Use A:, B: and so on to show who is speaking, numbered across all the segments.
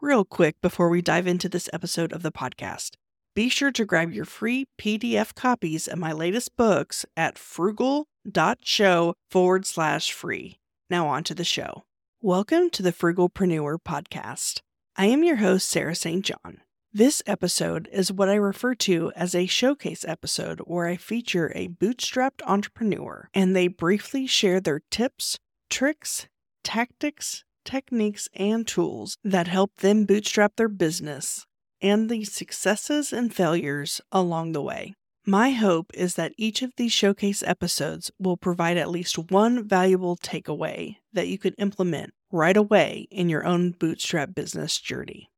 A: Real quick before we dive into this episode of the podcast, be sure to grab your free PDF copies of my latest books at frugal.show forward slash free. Now, on to the show. Welcome to the Frugalpreneur podcast. I am your host, Sarah St. John. This episode is what I refer to as a showcase episode where I feature a bootstrapped entrepreneur and they briefly share their tips, tricks, tactics, techniques, and tools that help them bootstrap their business and the successes and failures along the way. My hope is that each of these showcase episodes will provide at least one valuable takeaway that you could implement right away in your own bootstrap business journey.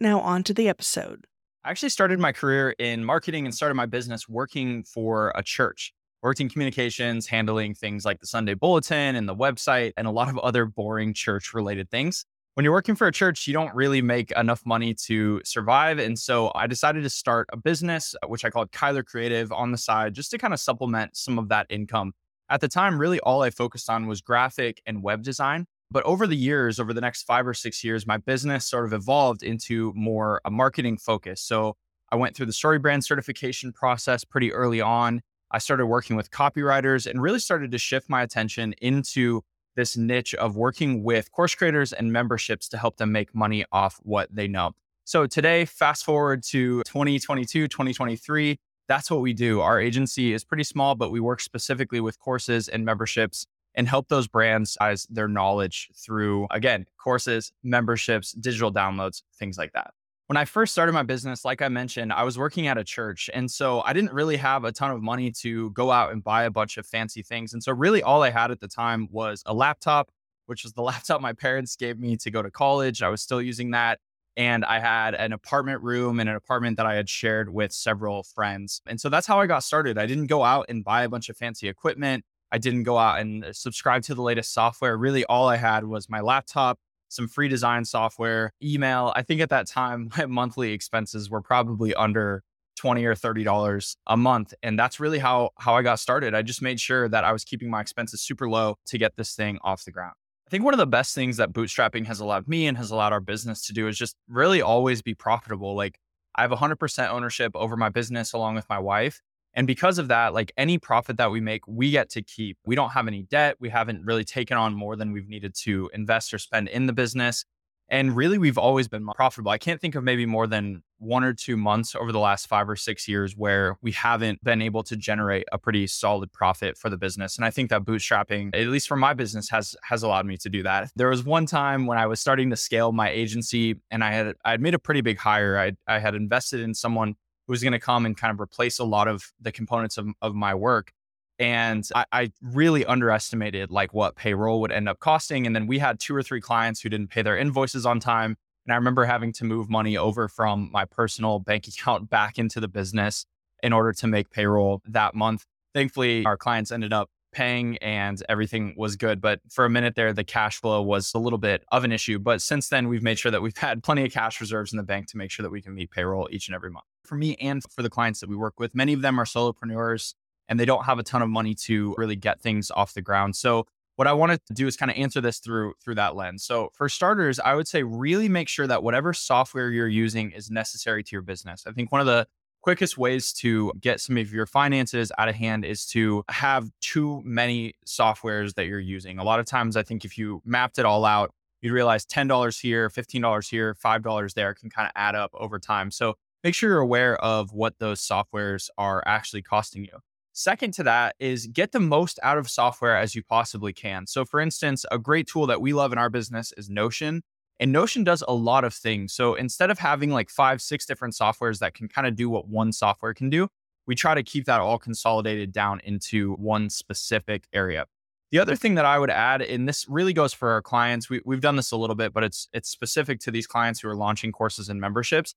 A: Now, on to the episode.
B: I actually started my career in marketing and started my business working for a church. Worked in communications, handling things like the Sunday bulletin and the website and a lot of other boring church related things when you're working for a church, you don't really make enough money to survive. And so I decided to start a business, uh, which I called Kyler Creative on the side, just to kind of supplement some of that income. At the time, really all I focused on was graphic and web design. But over the years, over the next five or six years, my business sort of evolved into more a marketing focus. So I went through the StoryBrand certification process pretty early on. I started working with copywriters and really started to shift my attention into this niche of working with course creators and memberships to help them make money off what they know. So today, fast forward to 2022, 2023, that's what we do. Our agency is pretty small, but we work specifically with courses and memberships and help those brands size their knowledge through, again, courses, memberships, digital downloads, things like that when I first started my business, like I mentioned, I was working at a church. And so I didn't really have a ton of money to go out and buy a bunch of fancy things. And so, really, all I had at the time was a laptop, which was the laptop my parents gave me to go to college. I was still using that. And I had an apartment room and an apartment that I had shared with several friends. And so that's how I got started. I didn't go out and buy a bunch of fancy equipment. I didn't go out and uh, subscribe to the latest software. Really, all I had was my laptop some free design software, email. I think at that time, my monthly expenses were probably under 20 or 30 dollars a month and that's really how how I got started. I just made sure that I was keeping my expenses super low to get this thing off the ground. I think one of the best things that bootstrapping has allowed me and has allowed our business to do is just really always be profitable. Like I have 100% ownership over my business along with my wife and because of that, like any profit that we make, we get to keep. We don't have any debt. We haven't really taken on more than we've needed to invest or spend in the business. And really, we've always been profitable. I can't think of maybe more than one or two months over the last five or six years where we haven't been able to generate a pretty solid profit for the business. And I think that bootstrapping, at least for my business, has has allowed me to do that. There was one time when I was starting to scale my agency and I had I had made a pretty big hire. I I had invested in someone who's going to come and kind of replace a lot of the components of, of my work. And I, I, really underestimated like what payroll would end up costing. And then we had two or three clients who didn't pay their invoices on time. And I remember having to move money over from my personal bank account back into the business in order to make payroll that month. Thankfully, our clients ended up paying and everything was good. But for a minute there, the cash flow was a little bit of an issue. But since then, we've made sure that we've had plenty of cash reserves in the bank to make sure that we can meet payroll each and every month for me and for the clients that we work with. Many of them are solopreneurs and they don't have a ton of money to really get things off the ground. So what I wanted to do is kind of answer this through through that lens. So for starters, I would say really make sure that whatever software you're using is necessary to your business. I think one of the quickest ways to get some of your finances out of hand is to have too many softwares that you're using. A lot of times I think if you mapped it all out, you'd realize $10 here, $15 here, $5 there can kind of add up over time. So make sure you're aware of what those softwares are actually costing you. Second to that is get the most out of software as you possibly can. So, for instance, a great tool that we love in our business is Notion. And Notion does a lot of things. So, instead of having like five, six different softwares that can kind of do what one software can do, we try to keep that all consolidated down into one specific area. The other thing that I would add, and this really goes for our clients, we, we've done this a little bit, but it's it's specific to these clients who are launching courses and memberships,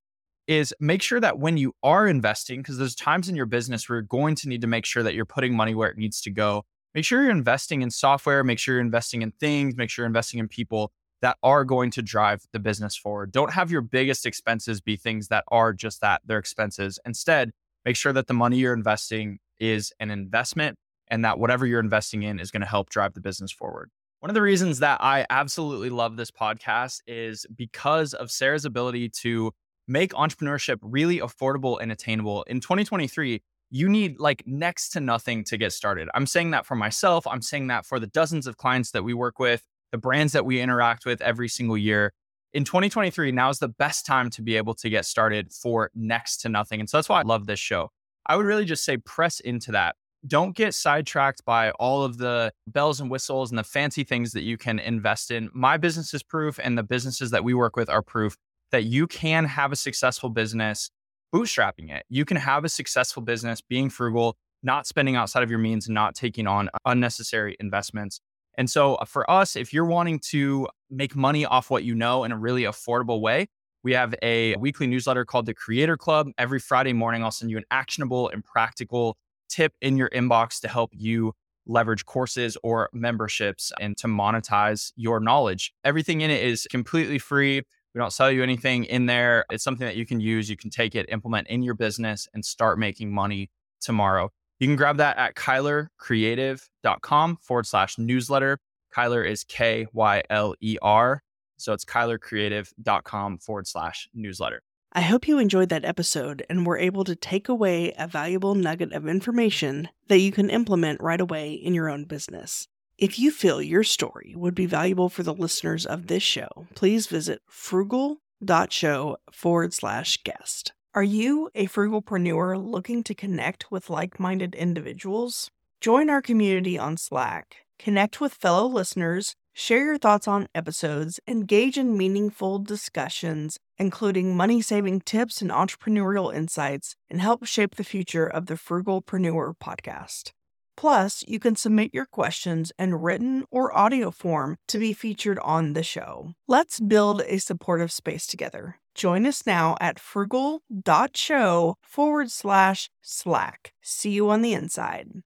B: is make sure that when you are investing, because there's times in your business where you're going to need to make sure that you're putting money where it needs to go. Make sure you're investing in software, make sure you're investing in things, make sure you're investing in people that are going to drive the business forward. Don't have your biggest expenses be things that are just that, they're expenses. Instead, make sure that the money you're investing is an investment and that whatever you're investing in is going to help drive the business forward. One of the reasons that I absolutely love this podcast is because of Sarah's ability to make entrepreneurship really affordable and attainable. In 2023, you need like next to nothing to get started. I'm saying that for myself. I'm saying that for the dozens of clients that we work with, the brands that we interact with every single year. In 2023, now is the best time to be able to get started for next to nothing. And so that's why I love this show. I would really just say press into that don't get sidetracked by all of the bells and whistles and the fancy things that you can invest in. My business is proof, and the businesses that we work with are proof that you can have a successful business bootstrapping it. You can have a successful business being frugal, not spending outside of your means, not taking on unnecessary investments. And so, uh, for us, if you're wanting to make money off what you know in a really affordable way, we have a weekly newsletter called the Creator Club. Every Friday morning, I'll send you an actionable and practical tip in your inbox to help you leverage courses or memberships and to monetize your knowledge. Everything in it is completely free. We don't sell you anything in there. It's something that you can use. You can take it, implement in your business, and start making money tomorrow. You can grab that at kylercreative.com forward slash newsletter. Kyler is K Y L E R. So it's kylercreative.com forward slash newsletter.
A: I hope you enjoyed that episode and were able to take away a valuable nugget of information that you can implement right away in your own business. If you feel your story would be valuable for the listeners of this show, please visit frugal.show forward slash guest. Are you a frugalpreneur looking to connect with like minded individuals? Join our community on Slack, connect with fellow listeners Share your thoughts on episodes, engage in meaningful discussions, including money saving tips and entrepreneurial insights, and help shape the future of the Frugalpreneur podcast. Plus, you can submit your questions in written or audio form to be featured on the show. Let's build a supportive space together. Join us now at frugal.show forward slash slack. See you on the inside.